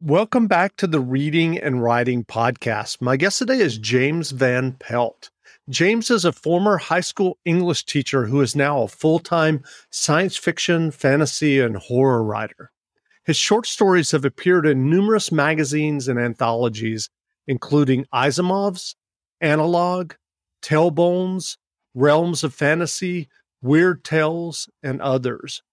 Welcome back to the Reading and Writing Podcast. My guest today is James Van Pelt. James is a former high school English teacher who is now a full time science fiction, fantasy, and horror writer. His short stories have appeared in numerous magazines and anthologies, including Asimov's, Analog, Talebones, Realms of Fantasy, Weird Tales, and others.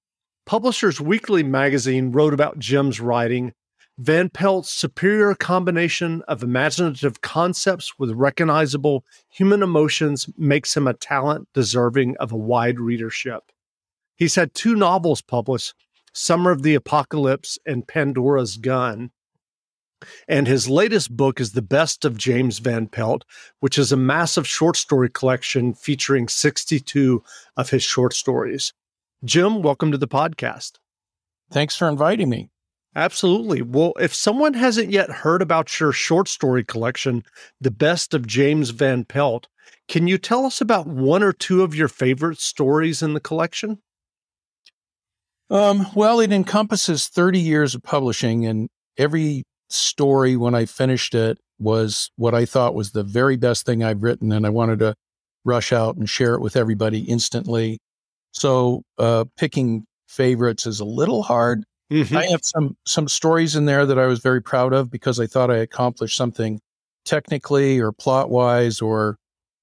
Publishers Weekly magazine wrote about Jim's writing. Van Pelt's superior combination of imaginative concepts with recognizable human emotions makes him a talent deserving of a wide readership. He's had two novels published Summer of the Apocalypse and Pandora's Gun. And his latest book is The Best of James Van Pelt, which is a massive short story collection featuring 62 of his short stories. Jim, welcome to the podcast. Thanks for inviting me. Absolutely. Well, if someone hasn't yet heard about your short story collection, The Best of James Van Pelt, can you tell us about one or two of your favorite stories in the collection? Um, well, it encompasses 30 years of publishing, and every story when I finished it was what I thought was the very best thing I've written, and I wanted to rush out and share it with everybody instantly. So uh, picking favorites is a little hard. Mm-hmm. I have some some stories in there that I was very proud of because I thought I accomplished something technically or plot wise or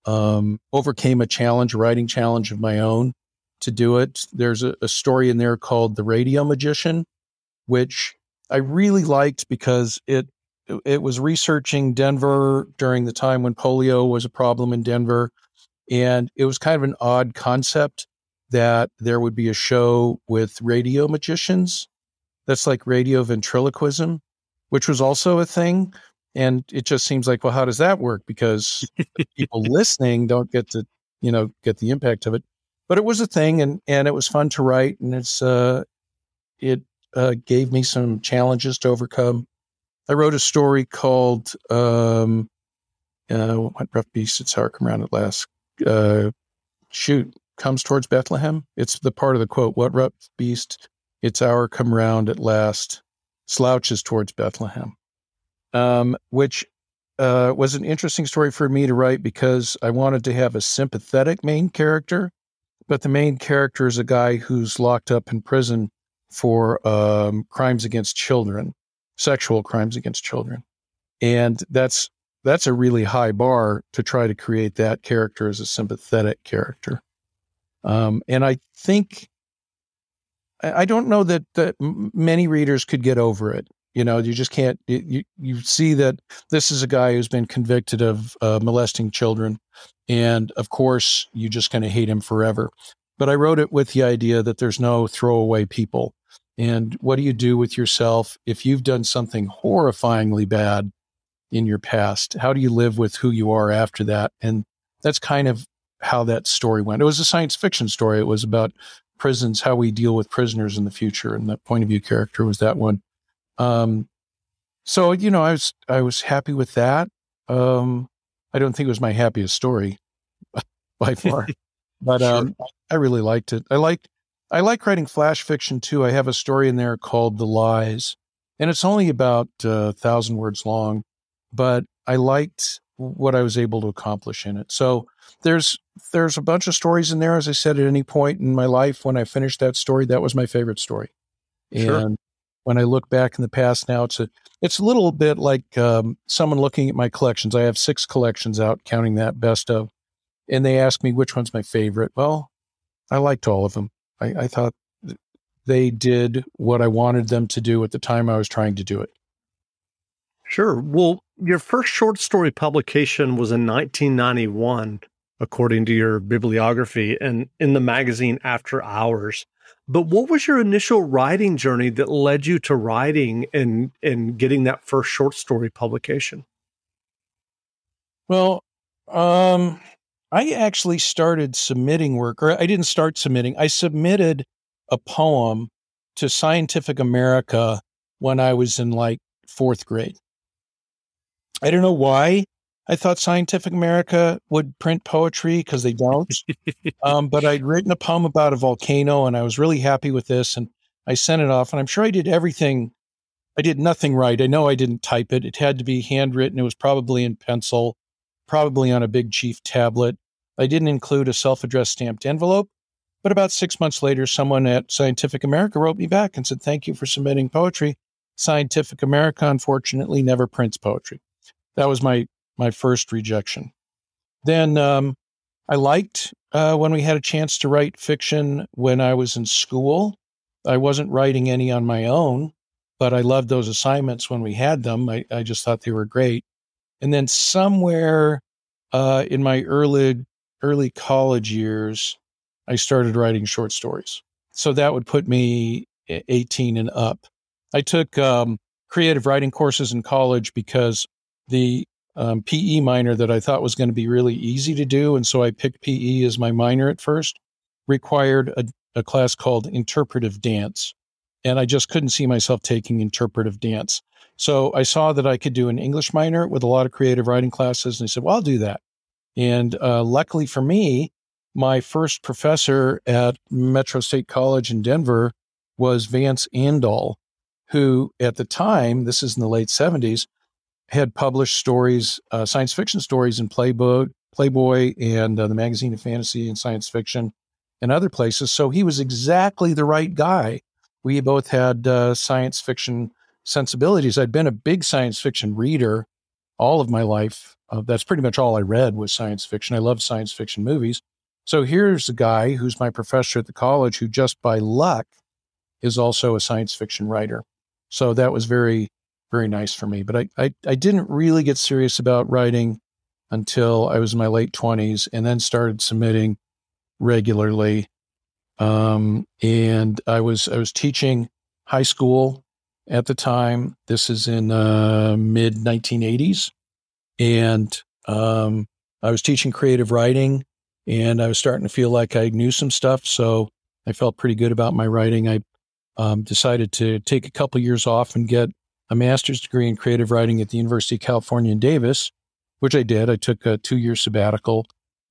um, overcame a challenge, writing challenge of my own to do it. There's a, a story in there called The Radio Magician, which I really liked because it it was researching Denver during the time when polio was a problem in Denver, and it was kind of an odd concept that there would be a show with radio magicians. That's like radio ventriloquism, which was also a thing. And it just seems like, well, how does that work? Because people listening don't get to, you know, get the impact of it. But it was a thing, and and it was fun to write, and it's uh, it uh, gave me some challenges to overcome. I wrote a story called um, uh, "What Rough Beast Its Hour Come Around at Last." Uh, shoot, comes towards Bethlehem. It's the part of the quote, What rough beast, its hour come round at last, slouches towards Bethlehem, um, which uh, was an interesting story for me to write because I wanted to have a sympathetic main character, but the main character is a guy who's locked up in prison for um, crimes against children, sexual crimes against children. And that's that's a really high bar to try to create that character as a sympathetic character. Um, and I think I don't know that that many readers could get over it. You know, you just can't. You you see that this is a guy who's been convicted of uh, molesting children, and of course, you just kind of hate him forever. But I wrote it with the idea that there's no throwaway people. And what do you do with yourself if you've done something horrifyingly bad in your past? How do you live with who you are after that? And that's kind of how that story went. It was a science fiction story. It was about prisons, how we deal with prisoners in the future, and that point of view character was that one. Um, so you know, I was I was happy with that. Um, I don't think it was my happiest story by far, but sure. um, I really liked it. I liked I like writing flash fiction too. I have a story in there called The Lies, and it's only about uh, a thousand words long, but I liked what I was able to accomplish in it. So there's there's a bunch of stories in there. As I said, at any point in my life when I finished that story, that was my favorite story. Sure. And when I look back in the past now, it's a it's a little bit like um, someone looking at my collections. I have six collections out, counting that best of, and they ask me which one's my favorite. Well, I liked all of them. I, I thought they did what I wanted them to do at the time I was trying to do it. Sure. Well, your first short story publication was in 1991, according to your bibliography, and in the magazine After Hours. But what was your initial writing journey that led you to writing and and getting that first short story publication? Well, um, I actually started submitting work, or I didn't start submitting. I submitted a poem to Scientific America when I was in like fourth grade. I don't know why I thought Scientific America would print poetry because they don't. um, but I'd written a poem about a volcano and I was really happy with this. And I sent it off. And I'm sure I did everything I did nothing right. I know I didn't type it. It had to be handwritten. It was probably in pencil, probably on a big chief tablet. I didn't include a self addressed stamped envelope. But about six months later, someone at Scientific America wrote me back and said, Thank you for submitting poetry. Scientific America, unfortunately, never prints poetry. That was my, my first rejection. Then um, I liked uh, when we had a chance to write fiction when I was in school. I wasn't writing any on my own, but I loved those assignments when we had them. I, I just thought they were great. And then somewhere uh, in my early early college years, I started writing short stories. So that would put me 18 and up. I took um, creative writing courses in college because the um, PE minor that I thought was going to be really easy to do, and so I picked PE as my minor at first, required a, a class called interpretive dance. And I just couldn't see myself taking interpretive dance. So I saw that I could do an English minor with a lot of creative writing classes, and I said, well, I'll do that. And uh, luckily for me, my first professor at Metro State College in Denver was Vance Aandahl, who at the time, this is in the late 70s, had published stories, uh, science fiction stories in Playboy, Playboy and uh, the Magazine of Fantasy and Science Fiction and other places. So he was exactly the right guy. We both had uh, science fiction sensibilities. I'd been a big science fiction reader all of my life. Uh, that's pretty much all I read was science fiction. I love science fiction movies. So here's a guy who's my professor at the college who just by luck is also a science fiction writer. So that was very, very nice for me. But I, I, I didn't really get serious about writing until I was in my late 20s and then started submitting regularly. Um, and I was I was teaching high school at the time. This is in uh, mid 1980s, and um, I was teaching creative writing and I was starting to feel like I knew some stuff. So I felt pretty good about my writing. I um, decided to take a couple years off and get a master's degree in creative writing at the University of California in Davis, which I did. I took a two year sabbatical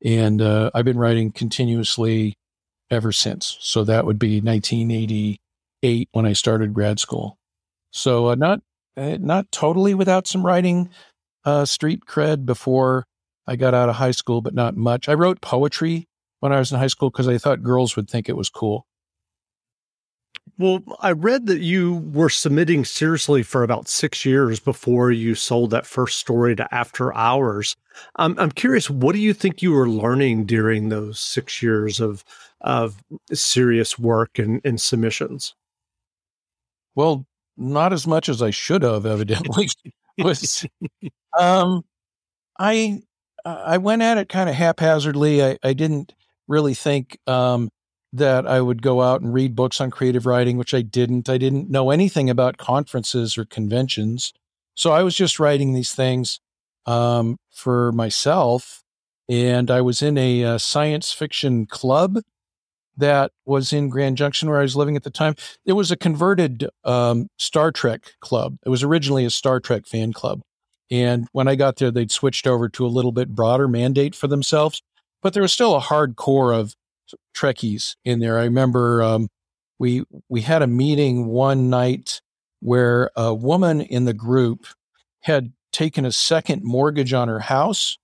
and uh, I've been writing continuously ever since. So that would be 1988 when I started grad school. So uh, not uh, not totally without some writing uh, street cred before I got out of high school, but not much. I wrote poetry when I was in high school because I thought girls would think it was cool. Well, I read that you were submitting seriously for about six years before you sold that first story to After Hours. I'm, I'm curious, what do you think you were learning during those six years of of serious work and, and submissions? Well, not as much as I should have, evidently. was um, I I went at it kind of haphazardly. I, I didn't really think um, that I would go out and read books on creative writing, which I didn't. I didn't know anything about conferences or conventions. So I was just writing these things um, for myself. And I was in a, a, uh, science fiction club that was in Grand Junction where I was living at the time. It was a converted um, Star Trek club. It was originally a Star Trek fan club. And when I got there, they'd switched over to a little bit broader mandate for themselves, but there was still a hardcore of Trekkies in there. I remember um, we we had a meeting one night where a woman in the group had taken a second mortgage on her house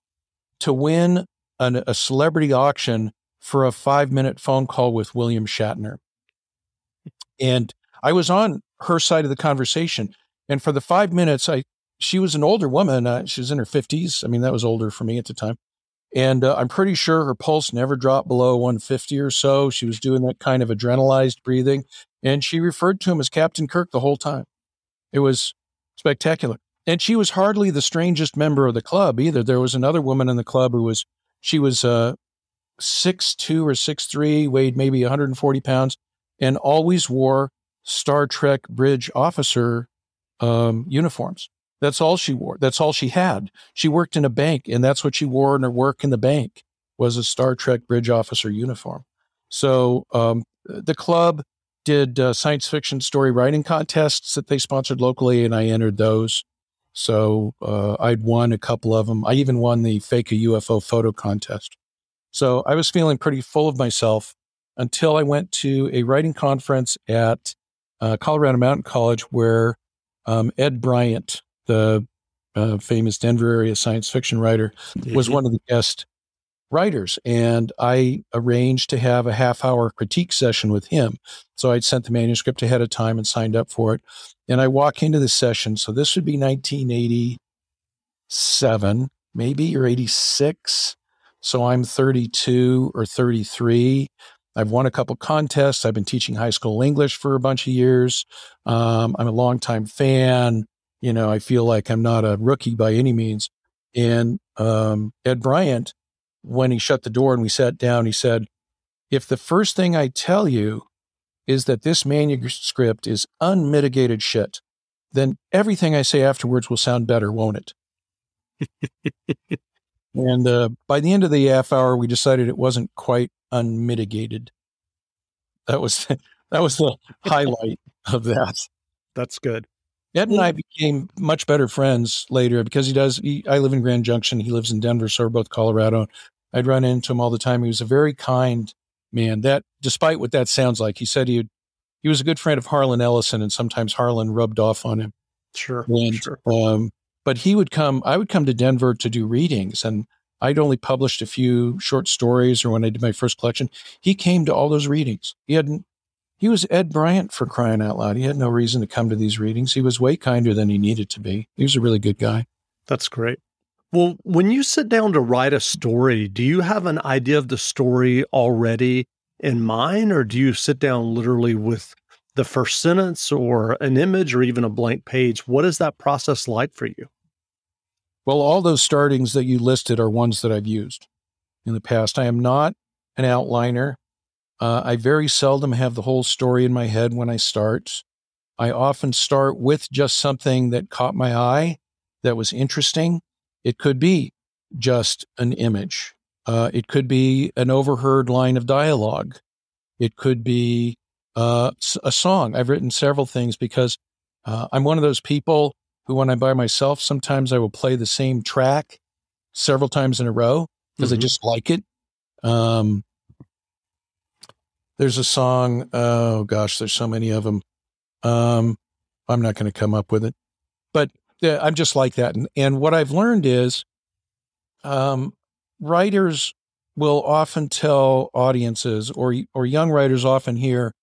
to win an, a celebrity auction for a five minute phone call with William Shatner. And I was on her side of the conversation. And for the five minutes, I she was an older woman. Uh, she was in her 50s. I mean, that was older for me at the time. And uh, I'm pretty sure her pulse never dropped below 150 or so. She was doing that kind of adrenalized breathing. And she referred to him as Captain Kirk the whole time. It was spectacular. And she was hardly the strangest member of the club either. There was another woman in the club who was, she was uh, six two or six three, weighed maybe 140 pounds, and always wore Star Trek bridge officer um, uniforms. That's all she wore. That's all she had. She worked in a bank, and that's what she wore in her work in the bank was a Star Trek bridge officer uniform. So um, the club did uh, science fiction story writing contests that they sponsored locally, and I entered those. So uh, I'd won a couple of them. I even won the fake a UFO photo contest. So I was feeling pretty full of myself until I went to a writing conference at uh, Colorado Mountain College where um, Ed Bryant, the uh, famous Denver area science fiction writer, was one of the guest writers. And I arranged to have a half hour critique session with him. So I'd sent the manuscript ahead of time and signed up for it. And I walk into the session. So this would be 1987, maybe, or 86. So I'm 32 or 33. I've won a couple contests. I've been teaching high school English for a bunch of years. Um, I'm a longtime fan. You know, I feel like I'm not a rookie by any means. And um, Ed Bryant, when he shut the door and we sat down, he said, If the first thing I tell you is that this manuscript is unmitigated shit, then everything I say afterwards will sound better, won't it? and uh, by the end of the half hour, we decided it wasn't quite unmitigated. That was that was the highlight of that. That's good. Ed and I became much better friends later because he does. He, I live in Grand Junction. He lives in Denver, so we're both Colorado. I'd run into him all the time. He was a very kind man. That, despite what that sounds like, he said he he was a good friend of Harlan Ellison, and sometimes Harlan rubbed off on him. Sure, and, sure. Um, but he would come. I would come to Denver to do readings, and I'd only published a few short stories or when I did my first collection. He came to all those readings. He hadn't, he was Ed Bryant for crying out loud. He had no reason to come to these readings. He was way kinder than he needed to be. He was a really good guy. That's great. Well, when you sit down to write a story, do you have an idea of the story already in mind, or do you sit down literally with the first sentence or an image or even a blank page? What is that process like for you? Well, all those startings that you listed are ones that I've used in the past. I am not an outliner. Uh, I very seldom have the whole story in my head when I start. I often start with just something that caught my eye that was interesting. It could be just an image. Uh, it could be an overheard line of dialogue. It could be uh, a song. I've written several things because uh, I'm one of those people who, when I'm by myself, sometimes I will play the same track several times in a row because mm-hmm. I just like it. Um, there's a song. Oh gosh, there's so many of them. Um, I'm not going to come up with it, but uh, I'm just like that. And, and what I've learned is, um, writers will often tell audiences, or or young writers often hear,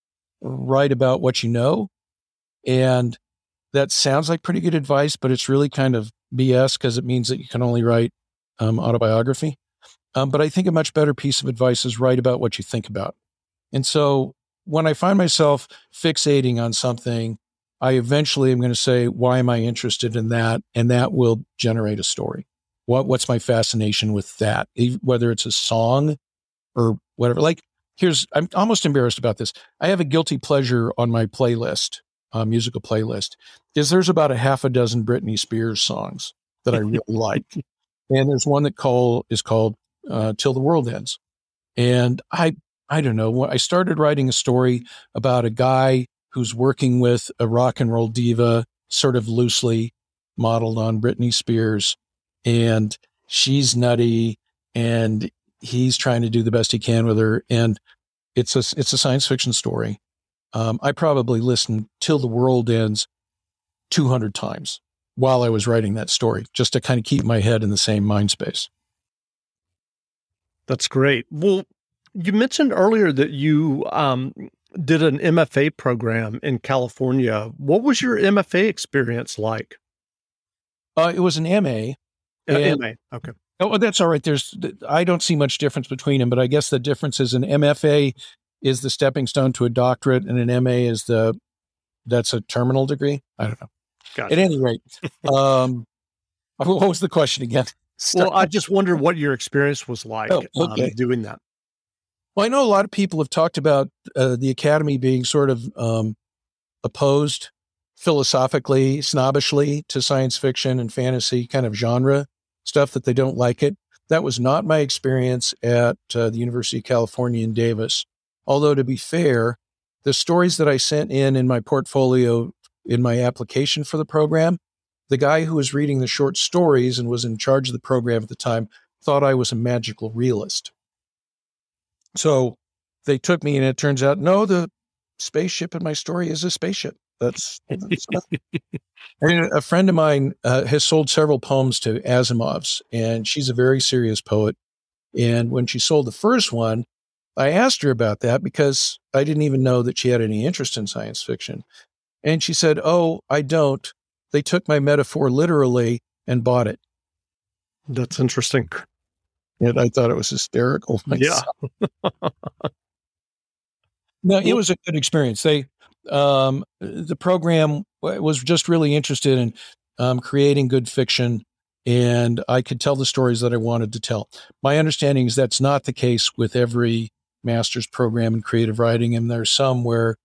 write about what you know, and that sounds like pretty good advice, but it's really kind of BS because it means that you can only write um, autobiography. Um, but I think a much better piece of advice is write about what you think about. And so when I find myself fixating on something, I eventually am going to say, why am I interested in that? And that will generate a story. What, what's my fascination with that? Whether it's a song or whatever. Like, here's, I'm almost embarrassed about this. I have a guilty pleasure on my playlist uh, musical playlist is there's about a half a dozen Britney Spears songs that I really like, and there's one that call is called uh, "Till the World Ends," and I I don't know. I started writing a story about a guy who's working with a rock and roll diva, sort of loosely modeled on Britney Spears, and she's nutty, and he's trying to do the best he can with her, and it's a it's a science fiction story um, I probably listened till the world ends 200 times while I was writing that story, just to kind of keep my head in the same mind space. That's great. Well, you mentioned earlier that you um, did an MFA program in California. What was your MFA experience like? Uh, it was an MA. An MA. Okay. Oh, that's all right. There's, I don't see much difference between them, but I guess the difference is an MFA is the stepping stone to a doctorate, and an MA is the that's a terminal degree. I don't know. Gotcha. At any rate, um, what was the question again? well, I just wonder what your experience was like oh, okay. um, doing that. Well, I know a lot of people have talked about uh, the academy being sort of um, opposed philosophically, snobbishly to science fiction and fantasy kind of genre stuff that they don't like it. That was not my experience at uh, the University of California in Davis. Although, to be fair, the stories that I sent in in my portfolio in my application for the program, the guy who was reading the short stories and was in charge of the program at the time thought I was a magical realist. So they took me, and it turns out, no, the spaceship in my story is a spaceship. That's, that's a friend of mine uh, has sold several poems to Asimov's, and she's a very serious poet. And when she sold the first one, I asked her about that because I didn't even know that she had any interest in science fiction. And she said, Oh, I don't. They took my metaphor literally and bought it. That's interesting. And I thought it was hysterical. Myself. Yeah. no, it was a good experience. They, um, the program was just really interested in um, creating good fiction, and I could tell the stories that I wanted to tell. My understanding is that's not the case with every master's program in creative writing, and there's some where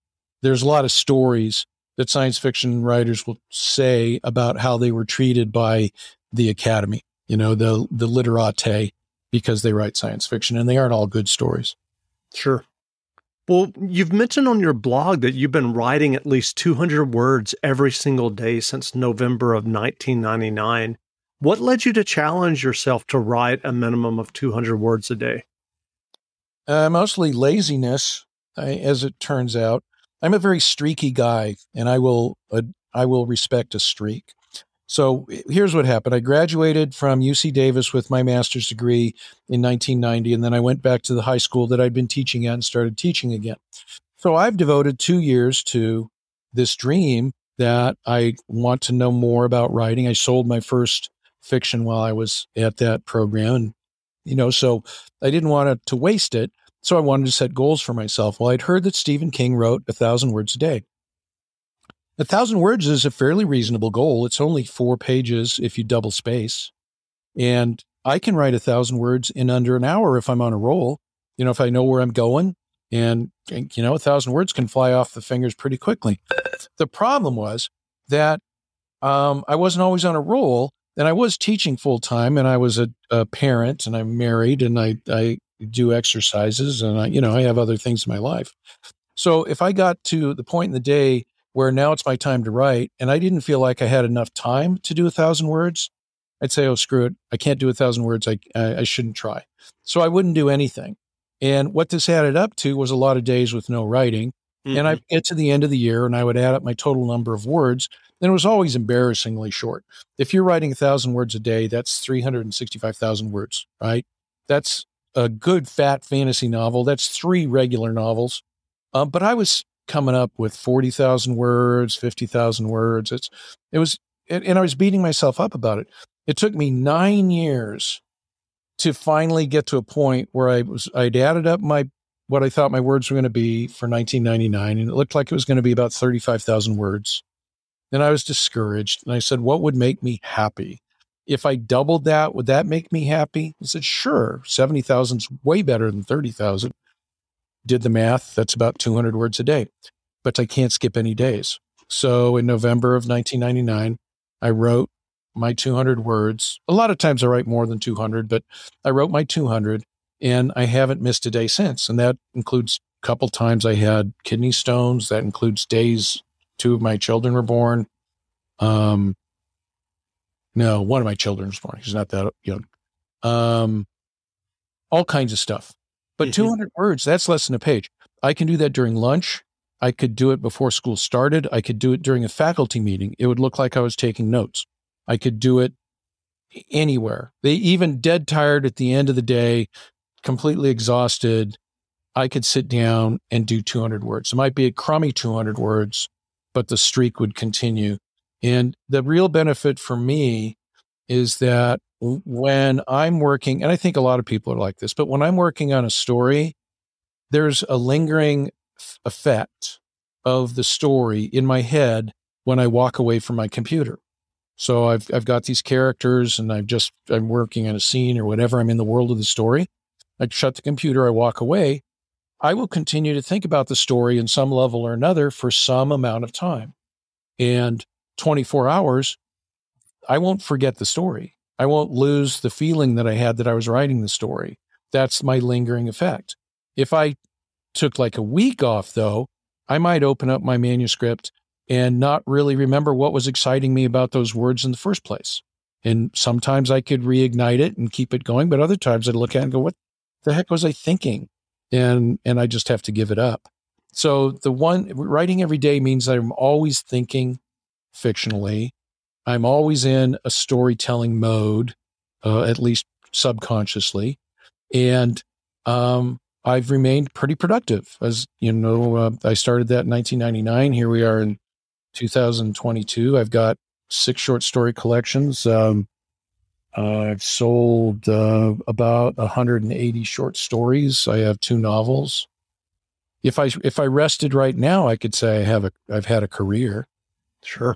there's a lot of stories that science fiction writers will say about how they were treated by the academy, you know, the the literati, because they write science fiction, and they aren't all good stories. Sure. Well, you've mentioned on your blog that you've been writing at least 200 words every single day since November of 1999. What led you to challenge yourself to write a minimum of 200 words a day? Uh, mostly laziness, I, as it turns out. I'm a very streaky guy, and I will uh, I will respect a streak. So here's what happened. I graduated from UC Davis with my master's degree in 1990, and then I went back to the high school that I'd been teaching at and started teaching again. So I've devoted two years to this dream that I want to know more about writing. I sold my first fiction while I was at that program. And, you know, so I didn't want to waste it. So I wanted to set goals for myself. Well, I'd heard that Stephen King wrote a thousand words a day. A thousand words is a fairly reasonable goal. It's only four pages if you double space. And I can write a thousand words in under an hour if I'm on a roll. You know, if I know where I'm going, and, you know, a thousand words can fly off the fingers pretty quickly. The problem was that um, I wasn't always on a roll, and I was teaching full time, and I was a, a, parent, and I'm married, and I I do exercises, and I you know I have other things in my life. So if I got to the point in the day where now it's my time to write and I didn't feel like I had enough time to do a thousand words, I'd say, oh, screw it. I can't do a thousand words. I, I, I shouldn't try. So I wouldn't do anything. And what this added up to was a lot of days with no writing. Mm-hmm. And I get to the end of the year and I would add up my total number of words. And it was always embarrassingly short. If you're writing a thousand words a day, that's 365,000 words, right? That's a good fat fantasy novel. That's three regular novels. Um, but I was coming up with 40,000 words, 50,000 words. It's, it was, and I was beating myself up about it. It took me nine years to finally get to a point where I was, I'd added up my, what I thought my words were going to be for 1999, and it looked like it was going to be about 35,000 words. Then I was discouraged and I said, what would make me happy? If I doubled that, would that make me happy? I said, sure, 70,000 is way better than 30,000 did the math. That's about 200 words a day, but I can't skip any days. So in November of 1999, I wrote my 200 words. A lot of times I write more than 200, but I wrote my 200 and I haven't missed a day since. And that includes a couple times I had kidney stones. That includes days two of my children were born. Um, no, one of my children was born. He's not that young. Um, all kinds of stuff. But mm-hmm. 200 words, that's less than a page. I can do that during lunch. I could do it before school started. I could do it during a faculty meeting. It would look like I was taking notes. I could do it anywhere. They even dead tired at the end of the day, completely exhausted. I could sit down and do 200 words. It might be a crummy 200 words, but the streak would continue. And the real benefit for me is that when I'm working, and I think a lot of people are like this, but when I'm working on a story, there's a lingering effect of the story in my head when I walk away from my computer. So I've I've got these characters and I've just I'm working on a scene or whatever, I'm in the world of the story. I shut the computer, I walk away. I will continue to think about the story in some level or another for some amount of time. And 24 hours, I won't forget the story. I won't lose the feeling that I had that I was writing the story. That's my lingering effect. If I took like a week off, though, I might open up my manuscript and not really remember what was exciting me about those words in the first place. And sometimes I could reignite it and keep it going, but other times I'd look at it and go, what the heck was I thinking? And, and I just have to give it up. So the one writing every day means I'm always thinking fictionally. I'm always in a storytelling mode, uh, at least subconsciously, and um, I've remained pretty productive. As you know, uh, I started that in 1999. Here we are in 2022. I've got six short story collections. Um, I've sold uh, about 180 short stories. I have two novels. If I if I rested right now, I could say I have a I've had a career. Sure.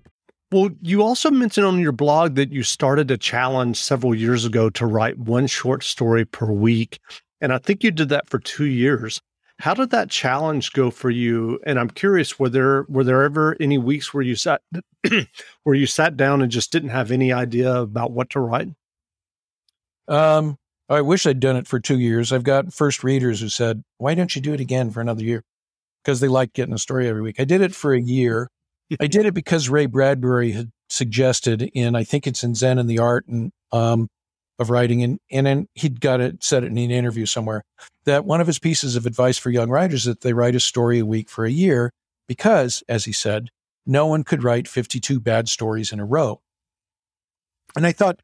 Well, you also mentioned on your blog that you started a challenge several years ago to write one short story per week. And I think you did that for two years. How did that challenge go for you? And I'm curious, were there were there ever any weeks where you sat where you sat down and just didn't have any idea about what to write? Um, I wish I'd done it for two years. I've got first readers who said, "Why don't you do it again for another year?" Because they like getting a story every week. I did it for a year, I did it because Ray Bradbury had suggested in, I think it's in Zen and the Art and um, of Writing, and and then he'd got it said it in an interview somewhere that one of his pieces of advice for young writers is that they write a story a week for a year because, as he said, no one could write 52 bad stories in a row. And I thought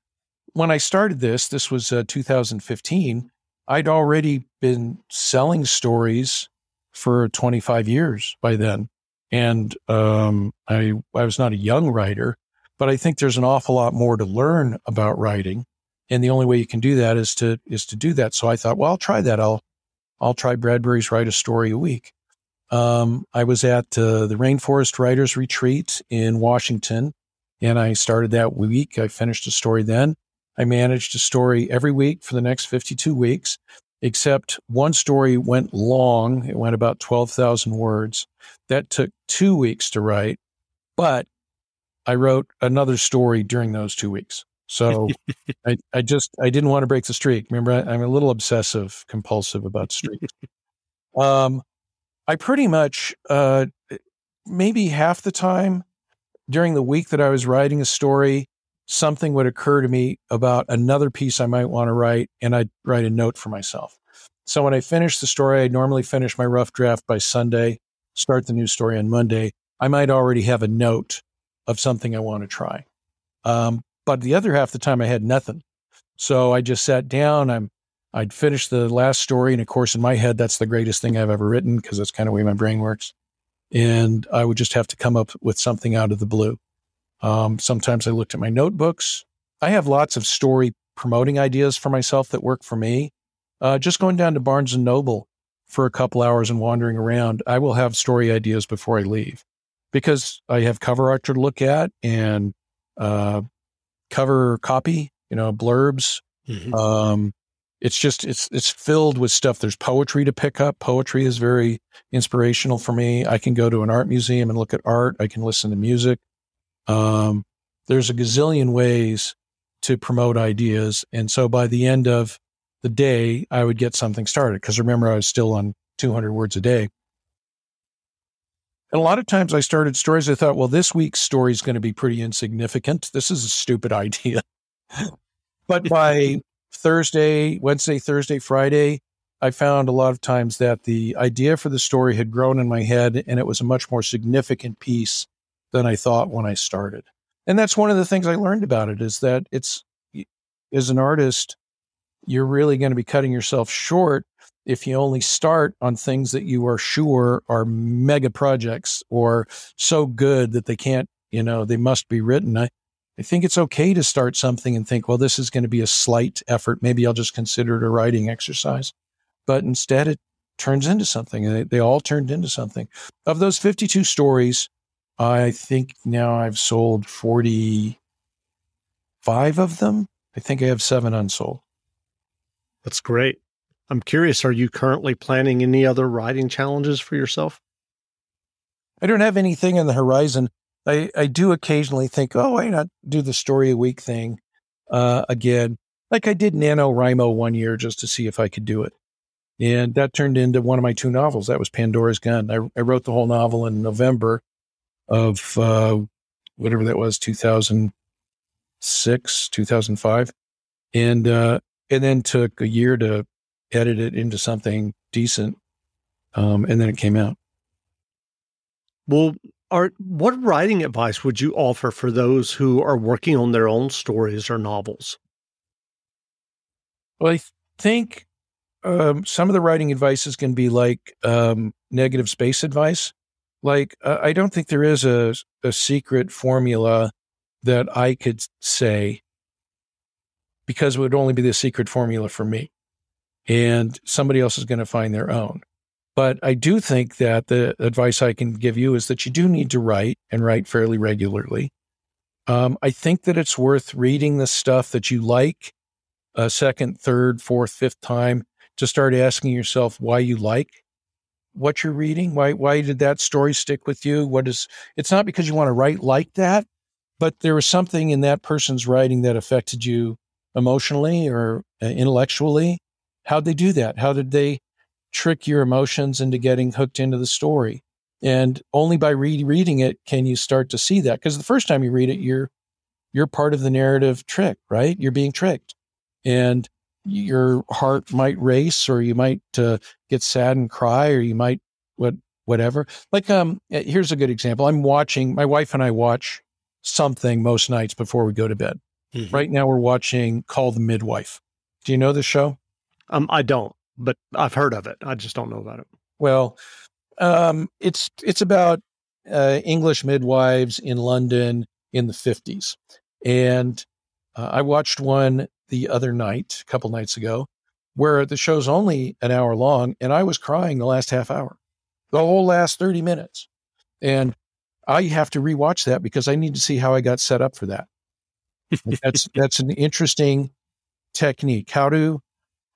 when I started this, this was uh, 2015, I'd already been selling stories for 25 years by then and um, I I was not a young writer, but I think there's an awful lot more to learn about writing, and the only way you can do that is to is to do that. So I thought, well, I'll try that. I'll I'll try Bradbury's write a story a week. Um, I was at uh, the Rainforest Writers Retreat in Washington, and I started that week. I finished a story then. I managed a story every week for the next 52 weeks except one story went long. It went about 12,000 words. That took two weeks to write, but I wrote another story during those two weeks. So I, I just, I didn't want to break the streak. Remember, I, am a little obsessive compulsive about streaks. um, I pretty much, uh, maybe half the time during the week that I was writing a story, something would occur to me about another piece I might want to write, and I'd write a note for myself. So when I finish the story, I normally finish my rough draft by Sunday, start the new story on Monday. I might already have a note of something I want to try. Um, but the other half of the time, I had nothing. So I just sat down. I'm I'd finish the last story, and of course, in my head, that's the greatest thing I've ever written because that's kind of the way my brain works. And I would just have to come up with something out of the blue. Um, sometimes I looked at my notebooks. I have lots of story promoting ideas for myself that work for me. Uh, just going down to Barnes and Noble for a couple hours and wandering around, I will have story ideas before I leave because I have cover art to look at and uh, cover copy, you know, blurbs. Mm-hmm. Um, it's just it's it's filled with stuff. There's poetry to pick up. Poetry is very inspirational for me. I can go to an art museum and look at art. I can listen to music. Um, there's a gazillion ways to promote ideas. And so by the end of the day, I would get something started. Because remember, I was still on 200 words a day. And a lot of times I started stories, I thought, well, this week's story is going to be pretty insignificant. This is a stupid idea. but by Thursday, Wednesday, Thursday, Friday, I found a lot of times that the idea for the story had grown in my head and it was a much more significant piece than I thought when I started. And that's one of the things I learned about it is that it's as an artist, you're really going to be cutting yourself short if you only start on things that you are sure are mega projects or so good that they can't, you know, they must be written. I, I think it's okay to start something and think, well, this is going to be a slight effort. Maybe I'll just consider it a writing exercise. But instead, it turns into something. They, they all turned into something. Of those 52 stories, I think now I've sold 45 of them. I think I have seven unsold. That's great. I'm curious, are you currently planning any other writing challenges for yourself? I don't have anything on the horizon. I, I do occasionally think, oh, why not do the story a week thing uh, again? Like I did NaNoWriMo one year just to see if I could do it. And that turned into one of my two novels. That was Pandora's Gun. I, I wrote the whole novel in November of uh, whatever that was, 2006, 2005. And, uh, and then took a year to edit it into something decent. Um, and then it came out. Well, are what writing advice would you offer for those who are working on their own stories or novels? Well, I think um, some of the writing advice is going to be like um, negative space advice. Like, uh, I don't think there is a, a secret formula that I could say because it would only be the secret formula for me. And somebody else is going to find their own. But I do think that the advice I can give you is that you do need to write and write fairly regularly. Um, I think that it's worth reading the stuff that you like a second, third, fourth, fifth time to start asking yourself why you like what you're reading. Why why did that story stick with you? What is it's not because you want to write like that, but there was something in that person's writing that affected you emotionally or uh, intellectually. How'd they do that? How did they trick your emotions into getting hooked into the story? And only by rereading it can you start to see that. Because the first time you read it, you're you're part of the narrative trick, right? You're being tricked. And your heart might race or you might uh, get sad and cry or you might what whatever. Like um eh, here's a good example. I'm watching my wife and i watch something most nights before we go to bed. Mm-hmm. right now we're watching call the midwife. Do you know the show? Um i don't but i've heard of it. I just don't know about it. Well um it's it's about uh, english midwives in london in the 50s and uh, i watched one the other night, a couple nights ago, where the show's only an hour long and I was crying the last half hour, the whole last 30 minutes. And I have to rewatch that because I need to see how I got set up for that. that's that's an interesting technique. How do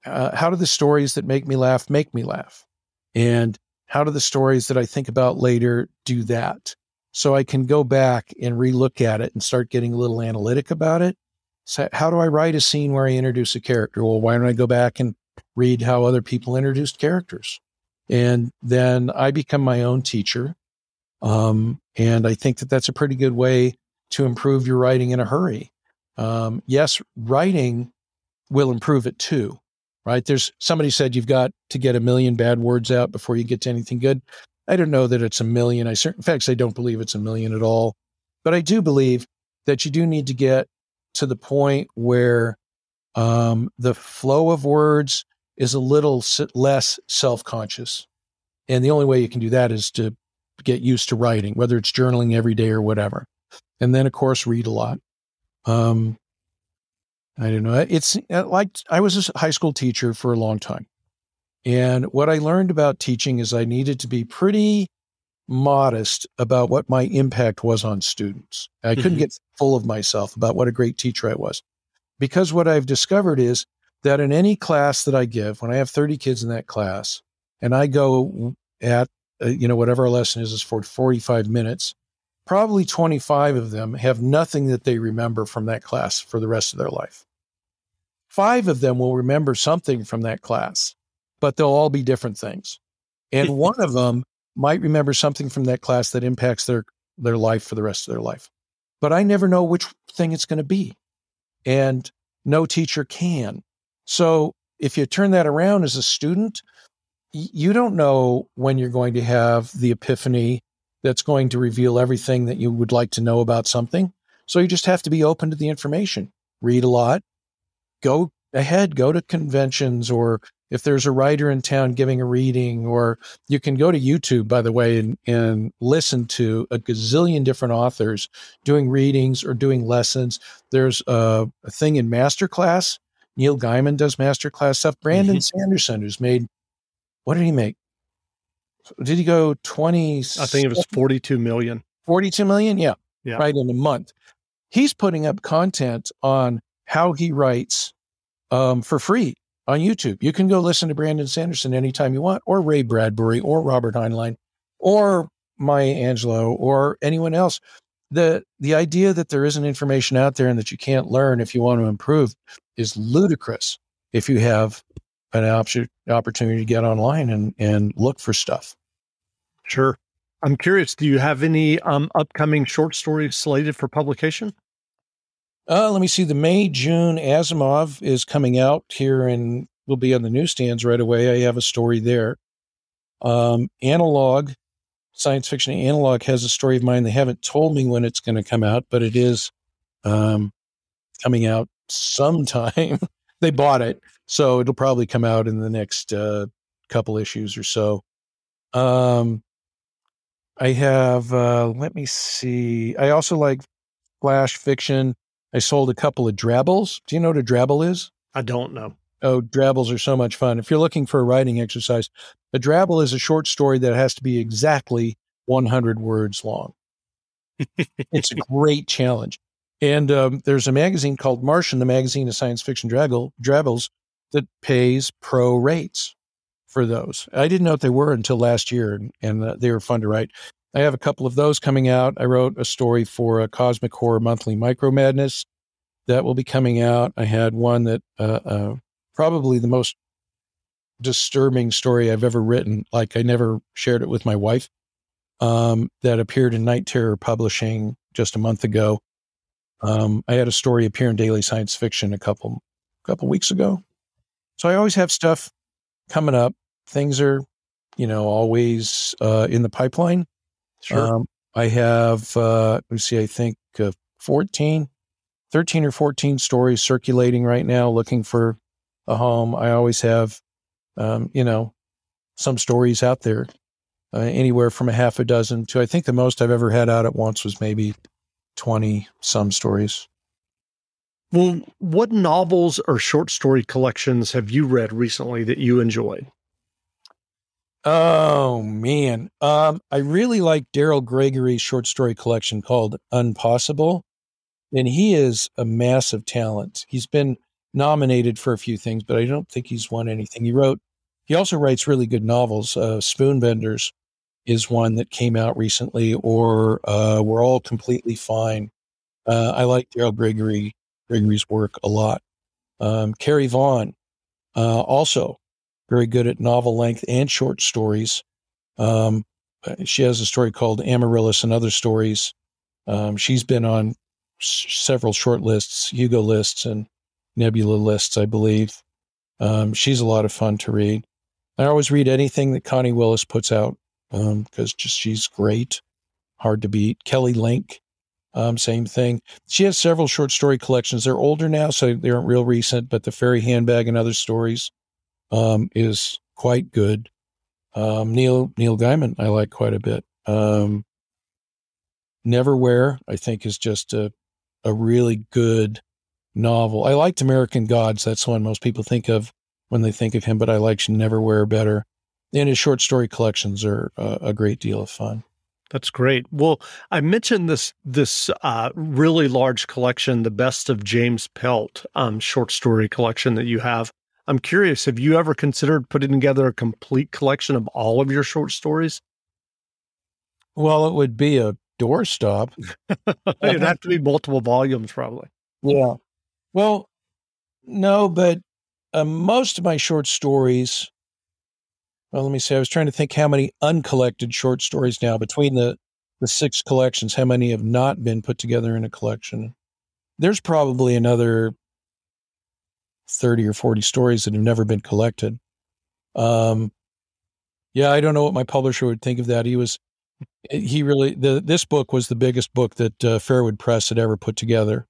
uh, how do the stories that make me laugh make me laugh, and how do the stories that I think about later do that? So I can go back and relook at it and start getting a little analytic about it, so how do I write a scene where I introduce a character? Well, why don't I go back and read how other people introduced characters? And then I become my own teacher. Um, and I think that that's a pretty good way to improve your writing in a hurry. Um, yes, writing will improve it too, right? There's somebody said you've got to get a million bad words out before you get to anything good. I don't know that it's a million. I certain facts I don't believe it's a million at all, but I do believe that you do need to get to the point where um, the flow of words is a little less self conscious. And the only way you can do that is to get used to writing, whether it's journaling every day or whatever. And then, of course, read a lot. Um, I don't know. It's uh, like I was a high school teacher for a long time. And what I learned about teaching is I needed to be pretty modest about what my impact was on students. I couldn't mm-hmm. get full of myself about what a great teacher I was. Because what I've discovered is that in any class that I give, when I have 30 kids in that class, and I go at, uh, you know, whatever our lesson is, is for 45 minutes, probably 25 of them have nothing that they remember from that class for the rest of their life. Five of them will remember something from that class, but they'll all be different things. And one of them might remember something from that class that impacts their their life for the rest of their life. But I never know which thing it's going to be. And no teacher can. So if you turn that around as a student, you don't know when you're going to have the epiphany that's going to reveal everything that you would like to know about something. So you just have to be open to the information. Read a lot, go ahead, go to conventions or if there's a writer in town giving a reading, or you can go to YouTube, by the way, and, and listen to a gazillion different authors doing readings or doing lessons. There's a, a thing in Masterclass. Neil Gaiman does Masterclass stuff. Brandon mm-hmm. Sanderson, who's made, what did he make? Did he go 20? I think it was 42 million. 42 million? Yeah. Yeah. Right in a month. He's putting up content on how he writes um, for free on YouTube. You can go listen to Brandon Sanderson anytime you want, or Ray Bradbury, or Robert Heinlein, or Maya Angelou, or anyone else. The the idea that there isn't information out there and that you can't learn if you want to improve is ludicrous if you have an op- opportunity to get online and, and look for stuff. Sure. I'm curious, do you have any um, upcoming short stories slated for publication? Uh, let me see. The May June Asimov is coming out here and will be on the newsstands right away. I have a story there. Um, Analog, science fiction Analog has a story of mine. They haven't told me when it's going to come out, but it is um, coming out sometime. they bought it, so it'll probably come out in the next uh, couple issues or so. Um, I have. Uh, let me see. I also like flash fiction. I sold a couple of drabbles. Do you know what a drabble is? I don't know. Oh, drabbles are so much fun. If you're looking for a writing exercise, a drabble is a short story that has to be exactly 100 words long. it's a great challenge. And um, there's a magazine called Martian, the magazine of science fiction draggle, drabbles, that pays pro rates for those. I didn't know what they were until last year, and, and uh, they were fun to write. I have a couple of those coming out. I wrote a story for a Cosmic Horror Monthly Micro Madness that will be coming out. I had one that uh, uh, probably the most disturbing story I've ever written. Like I never shared it with my wife. Um, that appeared in Night Terror Publishing just a month ago. Um, I had a story appear in Daily Science Fiction a couple couple weeks ago. So I always have stuff coming up. Things are, you know, always uh, in the pipeline. Sure. Um, I have, uh, let me see, I think uh, 14, 13 or 14 stories circulating right now looking for a home. I always have, um, you know, some stories out there, uh, anywhere from a half a dozen to I think the most I've ever had out at once was maybe 20 some stories. Well, what novels or short story collections have you read recently that you enjoyed? Oh man, um, I really like Daryl Gregory's short story collection called Unpossible, and he is a massive talent. He's been nominated for a few things, but I don't think he's won anything. He wrote, he also writes really good novels. Uh, Spoonbenders is one that came out recently, or uh, We're All Completely Fine. Uh, I like Daryl Gregory Gregory's work a lot. Um, Carrie Vaughn, uh, also very good at novel length and short stories. Um, she has a story called Amaryllis and Other Stories. Um, she's been on s- several short lists, Hugo lists, and Nebula lists, I believe. Um, she's a lot of fun to read. I always read anything that Connie Willis puts out because um, just she's great, hard to beat. Kelly Link, um, same thing. She has several short story collections. They're older now, so they aren't real recent, but The Fairy Handbag and Other Stories um, is quite good. Um, Neil Neil Gaiman I like quite a bit. Um, Neverwhere I think is just a a really good novel. I liked American Gods. That's one most people think of when they think of him, but I like Neverwhere better. And his short story collections are a great deal of fun. That's great. Well, I mentioned this this uh, really large collection, the best of James Pelt um, short story collection that you have. I'm curious, have you ever considered putting together a complete collection of all of your short stories? Well, it would be a doorstop. It'd have to be multiple volumes, probably. Yeah. Well, no, but uh, most of my short stories. Well, let me see. I was trying to think how many uncollected short stories now between the the six collections. How many have not been put together in a collection? There's probably another 30 or 40 stories that have never been collected. Um, yeah, I don't know what my publisher would think of that. He was, he really, the, this book was the biggest book that uh, Fairwood Press had ever put together.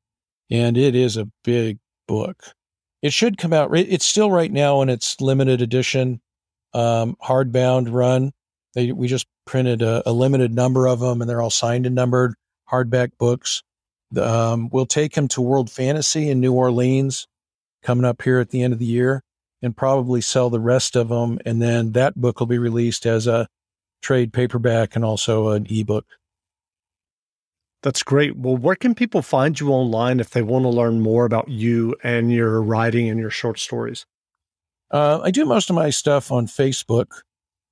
And it is a big book. It should come out, it's still right now in its limited edition, um, hardbound run. They, we just printed a, a, limited number of them and they're all signed and numbered hardback books. Um, we'll take them to World Fantasy in New Orleans coming up here at the end of the year and probably sell the rest of them. And then that book will be released as a trade paperback and also an ebook. That's great. Well, where can people find you online if they want to learn more about you and your writing and your short stories? Uh, I do most of my stuff on Facebook.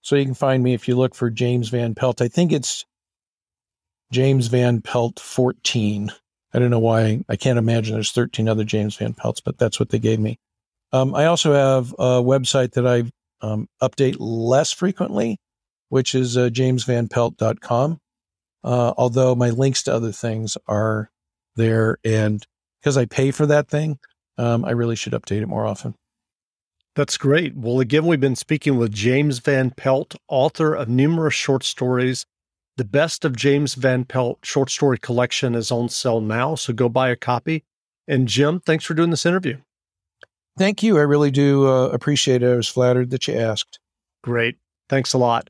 So you can find me if you look for James Van Pelt. I think it's James Van Pelt 14. I don't know why. I can't imagine there's 13 other James Van Pelts, but that's what they gave me. Um, I also have a website that I um, update less frequently, which is uh, jamesvanpelt.com. Uh, although my links to other things are there. And because I pay for that thing, um, I really should update it more often. That's great. Well, again, we've been speaking with James Van Pelt, author of numerous short stories. The best of James Van Pelt short story collection is on sale now, so go buy a copy. And Jim, thanks for doing this interview. Thank you. I really do uh, appreciate it. I was flattered that you asked. Great. Thanks a lot.